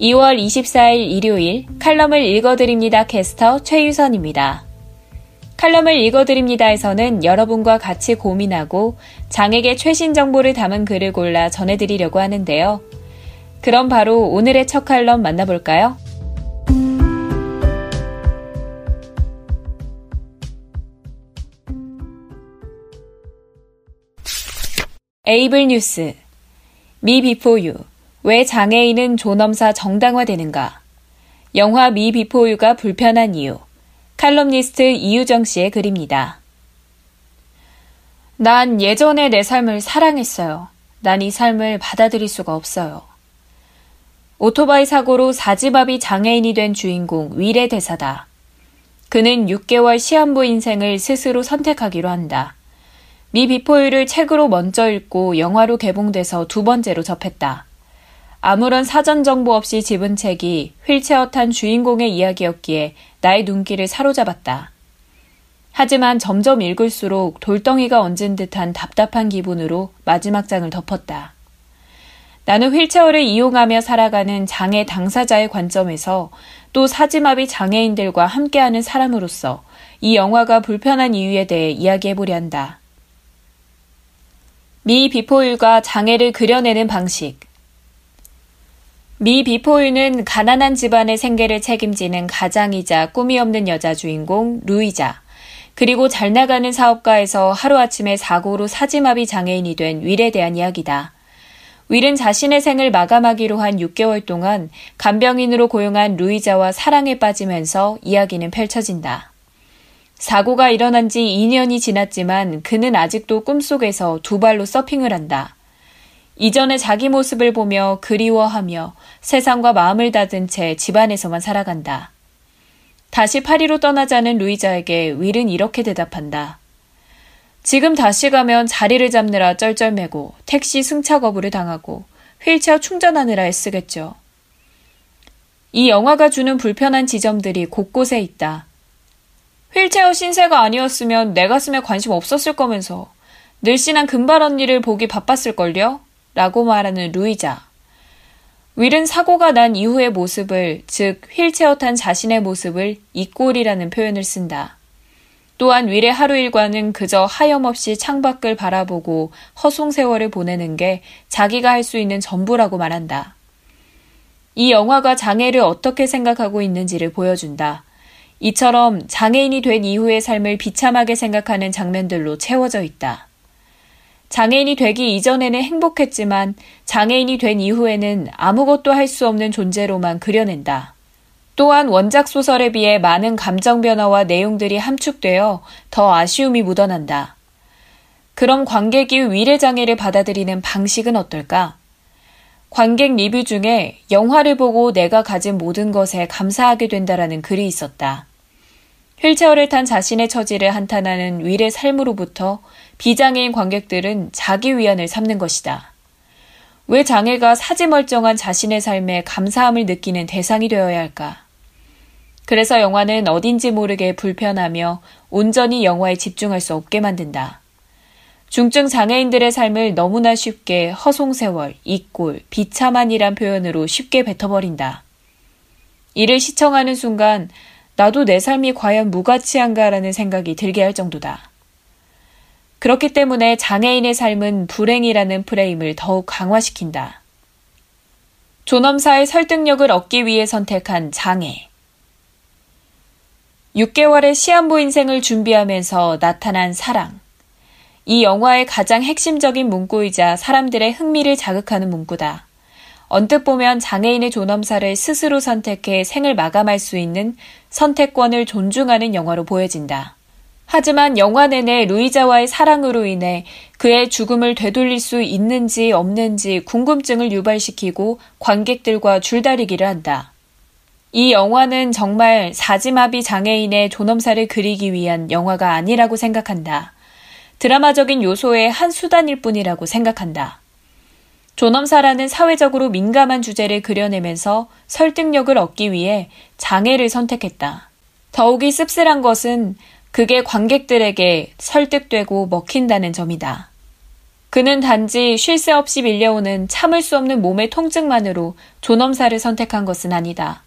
2월 24일 일요일 칼럼을 읽어드립니다 캐스터 최유선입니다. 칼럼을 읽어드립니다에서는 여러분과 같이 고민하고 장에게 최신 정보를 담은 글을 골라 전해드리려고 하는데요. 그럼 바로 오늘의 첫 칼럼 만나볼까요? 에이블 뉴스 Me Before You 왜 장애인은 존엄사 정당화되는가? 영화 Me Before You가 불편한 이유. 칼럼니스트 이유정 씨의 글입니다. 난 예전에 내 삶을 사랑했어요. 난 이 삶을 받아들일 수가 없어요. 오토바이 사고로 사지마비 장애인이 된 주인공 윌의 대사다. 그는 6개월 시한부 인생을 스스로 선택하기로 한다. 미 비포유를 책으로 먼저 읽고 영화로 개봉돼서 두 번째로 접했다. 아무런 사전 정보 없이 집은 책이 휠체어 탄 주인공의 이야기였기에 나의 눈길을 사로잡았다. 하지만 점점 읽을수록 돌덩이가 얹은 듯한 답답한 기분으로 마지막 장을 덮었다. 나는 휠체어를 이용하며 살아가는 장애 당사자의 관점에서 또 사지마비 장애인들과 함께하는 사람으로서 이 영화가 불편한 이유에 대해 이야기해보려 한다. 미 비포율과 장애를 그려내는 방식. 미 비포유는 가난한 집안의 생계를 책임지는 가장이자 꿈이 없는 여자 주인공 루이자, 그리고 잘 나가는 사업가에서 하루아침에 사고로 사지마비 장애인이 된 윌에 대한 이야기다. 윌은 자신의 생을 마감하기로 한 6개월 동안 간병인으로 고용한 루이자와 사랑에 빠지면서 이야기는 펼쳐진다. 사고가 일어난 지 2년이 지났지만 그는 아직도 꿈속에서 두 발로 서핑을 한다. 이전의 자기 모습을 보며 그리워하며 세상과 마음을 닫은 채 집안에서만 살아간다. 다시 파리로 떠나자는 루이자에게 윌은 이렇게 대답한다. 지금 다시 가면 자리를 잡느라 쩔쩔매고 택시 승차 거부를 당하고 휠체어 충전하느라 애쓰겠죠. 이 영화가 주는 불편한 지점들이 곳곳에 있다. 휠체어 신세가 아니었으면 내 가슴에 관심 없었을 거면서 늘씬한 금발 언니를 보기 바빴을걸요? 라고 말하는 루이자. 윌은 사고가 난 이후의 모습을, 즉, 휠체어 탄 자신의 모습을 이꼴이라는 표현을 쓴다. 또한 윌의 하루 일과는 그저 하염없이 창밖을 바라보고 허송 세월을 보내는 게 자기가 할 수 있는 전부라고 말한다. 이 영화가 장애를 어떻게 생각하고 있는지를 보여준다. 이처럼 장애인이 된 이후의 삶을 비참하게 생각하는 장면들로 채워져 있다. 장애인이 되기 이전에는 행복했지만 장애인이 된 이후에는 아무것도 할 수 없는 존재로만 그려낸다. 또한 원작 소설에 비해 많은 감정 변화와 내용들이 함축되어 더 아쉬움이 묻어난다. 그럼 관객이 위례장애를 받아들이는 방식은 어떨까? 관객 리뷰 중에 영화를 보고 내가 가진 모든 것에 감사하게 된다라는 글이 있었다. 휠체어를 탄 자신의 처지를 한탄하는 윌의 삶으로부터 비장애인 관객들은 자기 위안을 삼는 것이다. 왜 장애가 사지멀쩡한 자신의 삶에 감사함을 느끼는 대상이 되어야 할까? 그래서 영화는 어딘지 모르게 불편하며 온전히 영화에 집중할 수 없게 만든다. 중증 장애인들의 삶을 너무나 쉽게 허송세월, 이꼴, 비참한이란 표현으로 쉽게 뱉어버린다. 이를 시청하는 순간 나도 내 삶이 과연 무가치한가라는 생각이 들게 할 정도다. 그렇기 때문에 장애인의 삶은 불행이라는 프레임을 더욱 강화시킨다. 존엄사의 설득력을 얻기 위해 선택한 장애. 6개월의 시한부 인생을 준비하면서 나타난 사랑. 이 영화의 가장 핵심적인 문구이자 사람들의 흥미를 자극하는 문구다. 언뜻 보면 장애인의 존엄사를 스스로 선택해 생을 마감할 수 있는 선택권을 존중하는 영화로 보여진다. 하지만 영화 내내 루이자와의 사랑으로 인해 그의 죽음을 되돌릴 수 있는지 없는지 궁금증을 유발시키고 관객들과 줄다리기를 한다. 이 영화는 정말 사지마비 장애인의 존엄사를 그리기 위한 영화가 아니라고 생각한다. 드라마적인 요소의 한 수단일 뿐이라고 생각한다. 존엄사라는 사회적으로 민감한 주제를 그려내면서 설득력을 얻기 위해 장애를 선택했다. 더욱이 씁쓸한 것은 그게 관객들에게 설득되고 먹힌다는 점이다. 그는 단지 쉴 새 없이 밀려오는 참을 수 없는 몸의 통증만으로 존엄사를 선택한 것은 아니다.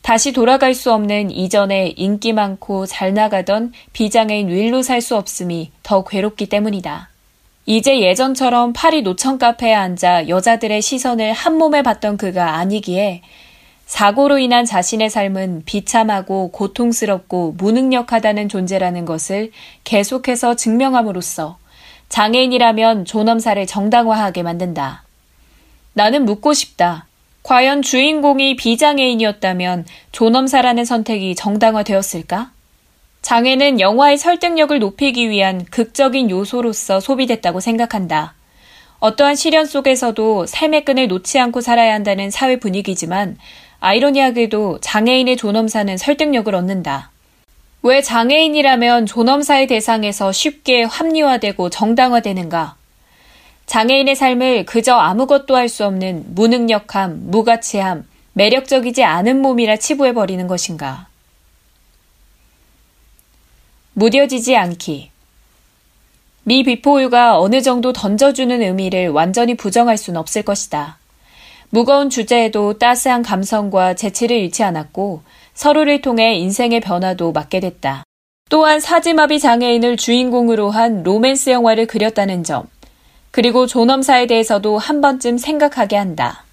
다시 돌아갈 수 없는 이전에 인기 많고 잘 나가던 비장애인 윌로 살 수 없음이 더 괴롭기 때문이다. 이제 예전처럼 파리 노천 카페에 앉아 여자들의 시선을 한 몸에 받던 그가 아니기에 사고로 인한 자신의 삶은 비참하고 고통스럽고 무능력하다는 존재라는 것을 계속해서 증명함으로써 장애인이라면 존엄사를 정당화하게 만든다. 나는 묻고 싶다. 과연 주인공이 비장애인이었다면 존엄사라는 선택이 정당화되었을까? 장애는 영화의 설득력을 높이기 위한 극적인 요소로서 소비됐다고 생각한다. 어떠한 시련 속에서도 삶의 끈을 놓지 않고 살아야 한다는 사회 분위기지만 아이러니하게도 장애인의 존엄사는 설득력을 얻는다. 왜 장애인이라면 존엄사의 대상에서 쉽게 합리화되고 정당화되는가? 장애인의 삶을 그저 아무것도 할 수 없는 무능력함, 무가치함, 매력적이지 않은 몸이라 치부해버리는 것인가? 무뎌지지 않기. 미 비포유가 어느 정도 던져주는 의미를 완전히 부정할 수는 없을 것이다. 무거운 주제에도 따스한 감성과 재치를 잃지 않았고 서로를 통해 인생의 변화도 맞게 됐다. 또한 사지마비 장애인을 주인공으로 한 로맨스 영화를 그렸다는 점, 그리고 존엄사에 대해서도 한 번쯤 생각하게 한다.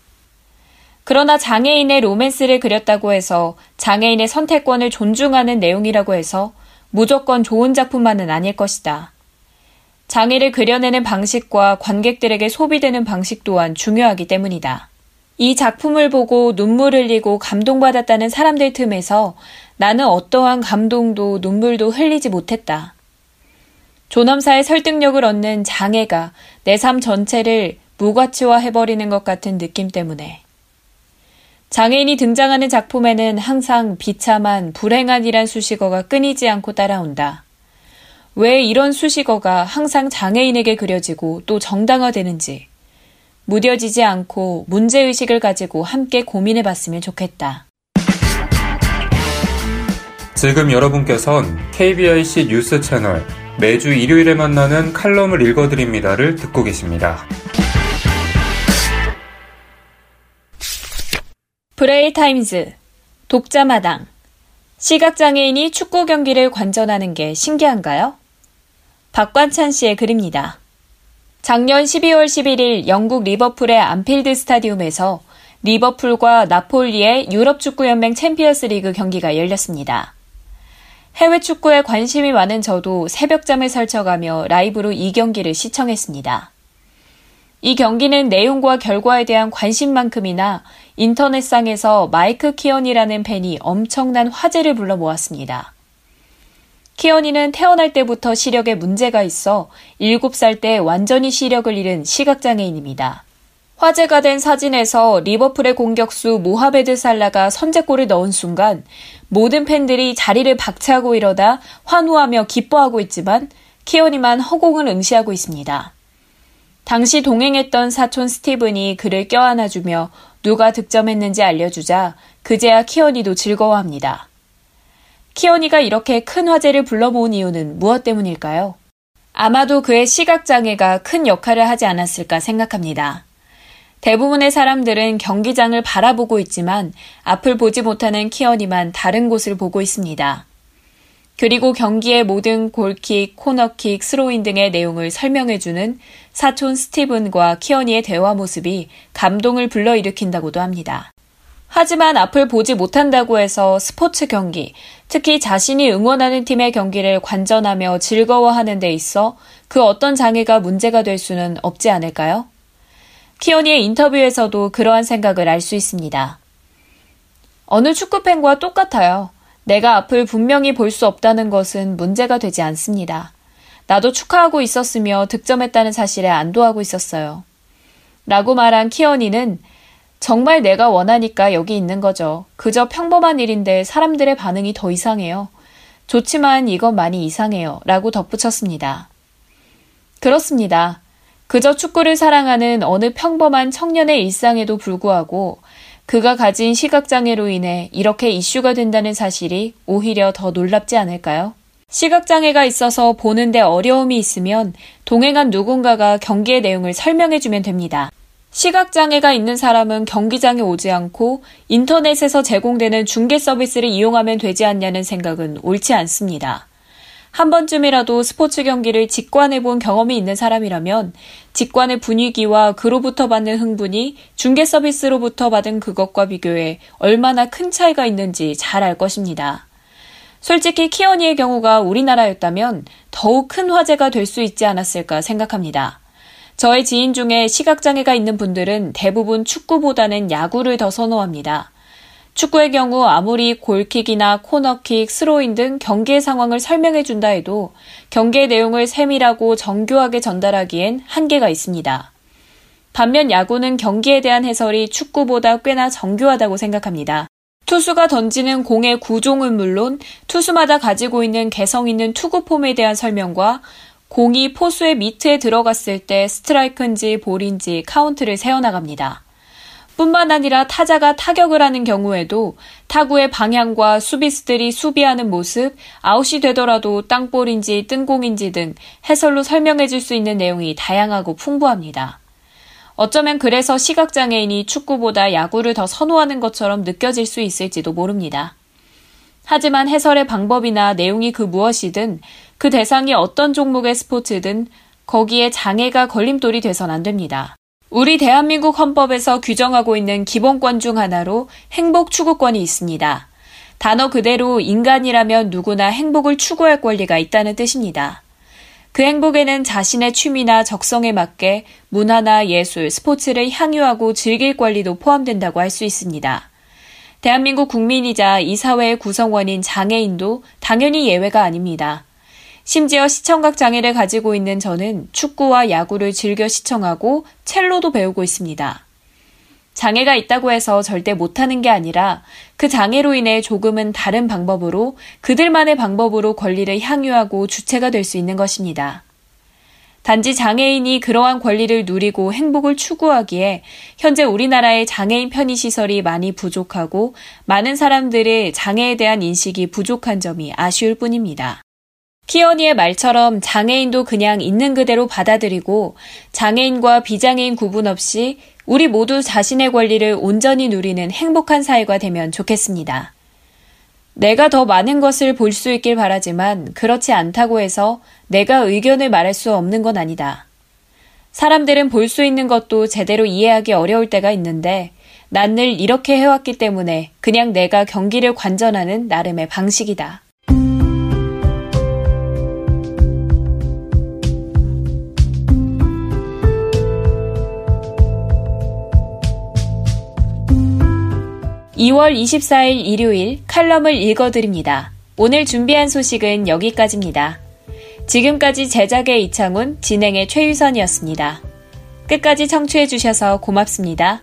그러나 장애인의 로맨스를 그렸다고 해서 장애인의 선택권을 존중하는 내용이라고 해서 무조건 좋은 작품만은 아닐 것이다. 장애를 그려내는 방식과 관객들에게 소비되는 방식 또한 중요하기 때문이다. 이 작품을 보고 눈물 흘리고 감동받았다는 사람들 틈에서 나는 어떠한 감동도 눈물도 흘리지 못했다. 존엄사의 설득력을 얻는 장애가 내 삶 전체를 무가치화해버리는 것 같은 느낌 때문에. 장애인이 등장하는 작품에는 항상 비참한 불행한이란 수식어가 끊이지 않고 따라온다. 왜 이런 수식어가 항상 장애인에게 그려지고 또 정당화되는지 무뎌지지 않고 문제의식을 가지고 함께 고민해 봤으면 좋겠다. 지금 여러분께선 KBIC 뉴스 채널 매주 일요일에 만나는 칼럼을 읽어드립니다를 듣고 계십니다. 브레일 타임즈 독자마당 시각장애인이 축구 경기를 관전하는 게 신기한가요? 박관찬 씨의 글입니다. 작년 12월 11일 영국 리버풀의 안필드 스타디움에서 리버풀과 나폴리의 유럽 축구연맹 챔피언스 리그 경기가 열렸습니다. 해외 축구에 관심이 많은 저도 새벽잠을 설쳐가며 라이브로 이 경기를 시청했습니다. 이 경기는 내용과 결과에 대한 관심만큼이나 인터넷상에서 마이크 키언이라는 팬이 엄청난 화제를 불러 모았습니다. 키언이는 태어날 때부터 시력에 문제가 있어 7살 때 완전히 시력을 잃은 시각장애인입니다. 화제가 된 사진에서 리버풀의 공격수 모하베드 살라가 선제골을 넣은 순간 모든 팬들이 자리를 박차고 이러다 환호하며 기뻐하고 있지만 키언이만 허공을 응시하고 있습니다. 당시 동행했던 사촌 스티븐이 그를 껴안아주며 누가 득점했는지 알려주자 그제야 키언이도 즐거워합니다. 키언이가 이렇게 큰 화제를 불러 모은 이유는 무엇 때문일까요? 아마도 그의 시각장애가 큰 역할을 하지 않았을까 생각합니다. 대부분의 사람들은 경기장을 바라보고 있지만 앞을 보지 못하는 키언이만 다른 곳을 보고 있습니다. 그리고 경기의 모든 골킥, 코너킥, 스로인 등의 내용을 설명해주는 사촌 스티븐과 키언이의 대화 모습이 감동을 불러일으킨다고도 합니다. 하지만 앞을 보지 못한다고 해서 스포츠 경기, 특히 자신이 응원하는 팀의 경기를 관전하며 즐거워하는 데 있어 그 어떤 장애가 문제가 될 수는 없지 않을까요? 키오니의 인터뷰에서도 그러한 생각을 알 수 있습니다. 어느 축구팬과 똑같아요. 내가 앞을 분명히 볼 수 없다는 것은 문제가 되지 않습니다. 나도 축하하고 있었으며 득점했다는 사실에 안도하고 있었어요. 라고 말한 키어니는 정말 내가 원하니까 여기 있는 거죠. 그저 평범한 일인데 사람들의 반응이 더 이상해요. 좋지만 이건 많이 이상해요. 라고 덧붙였습니다. 그렇습니다. 그저 축구를 사랑하는 어느 평범한 청년의 일상에도 불구하고 그가 가진 시각장애로 인해 이렇게 이슈가 된다는 사실이 오히려 더 놀랍지 않을까요? 시각장애가 있어서 보는데 어려움이 있으면 동행한 누군가가 경기의 내용을 설명해주면 됩니다. 시각장애가 있는 사람은 경기장에 오지 않고 인터넷에서 제공되는 중계 서비스를 이용하면 되지 않냐는 생각은 옳지 않습니다. 한 번쯤이라도 스포츠 경기를 직관해 본 경험이 있는 사람이라면 직관의 분위기와 그로부터 받는 흥분이 중계 서비스로부터 받은 그것과 비교해 얼마나 큰 차이가 있는지 잘 알 것입니다. 솔직히 키어니의 경우가 우리나라였다면 더욱 큰 화제가 될 수 있지 않았을까 생각합니다. 저의 지인 중에 시각장애가 있는 분들은 대부분 축구보다는 야구를 더 선호합니다. 축구의 경우 아무리 골킥이나 코너킥, 스로인 등 경기의 상황을 설명해 준다 해도 경기의 내용을 세밀하고 정교하게 전달하기엔 한계가 있습니다. 반면 야구는 경기에 대한 해설이 축구보다 꽤나 정교하다고 생각합니다. 투수가 던지는 공의 구종은 물론 투수마다 가지고 있는 개성 있는 투구 폼에 대한 설명과 공이 포수의 미트에 들어갔을 때 스트라이크인지 볼인지 카운트를 세어나갑니다. 뿐만 아니라 타자가 타격을 하는 경우에도 타구의 방향과 수비수들이 수비하는 모습, 아웃이 되더라도 땅볼인지 뜬공인지 등 해설로 설명해 줄 수 있는 내용이 다양하고 풍부합니다. 어쩌면 그래서 시각장애인이 축구보다 야구를 더 선호하는 것처럼 느껴질 수 있을지도 모릅니다. 하지만 해설의 방법이나 내용이 그 무엇이든 그 대상이 어떤 종목의 스포츠든 거기에 장애가 걸림돌이 돼선 안 됩니다. 우리 대한민국 헌법에서 규정하고 있는 기본권 중 하나로 행복 추구권이 있습니다. 단어 그대로 인간이라면 누구나 행복을 추구할 권리가 있다는 뜻입니다. 그 행복에는 자신의 취미나 적성에 맞게 문화나 예술, 스포츠를 향유하고 즐길 권리도 포함된다고 할 수 있습니다. 대한민국 국민이자 이 사회의 구성원인 장애인도 당연히 예외가 아닙니다. 심지어 시청각 장애를 가지고 있는 저는 축구와 야구를 즐겨 시청하고 첼로도 배우고 있습니다. 장애가 있다고 해서 절대 못하는 게 아니라 그 장애로 인해 조금은 다른 방법으로 그들만의 방법으로 권리를 향유하고 주체가 될 수 있는 것입니다. 단지 장애인이 그러한 권리를 누리고 행복을 추구하기에 현재 우리나라의 장애인 편의시설이 많이 부족하고 많은 사람들의 장애에 대한 인식이 부족한 점이 아쉬울 뿐입니다. 키어니의 말처럼 장애인도 그냥 있는 그대로 받아들이고 장애인과 비장애인 구분 없이 우리 모두 자신의 권리를 온전히 누리는 행복한 사회가 되면 좋겠습니다. 내가 더 많은 것을 볼 수 있길 바라지만 그렇지 않다고 해서 내가 의견을 말할 수 없는 건 아니다. 사람들은 볼 수 있는 것도 제대로 이해하기 어려울 때가 있는데 난 늘 이렇게 해왔기 때문에 그냥 내가 경기를 관전하는 나름의 방식이다. 2월 24일 일요일 칼럼을 읽어드립니다. 오늘 준비한 소식은 여기까지입니다. 지금까지 제작의 이창훈, 진행의 최유선이었습니다. 끝까지 청취해주셔서 고맙습니다.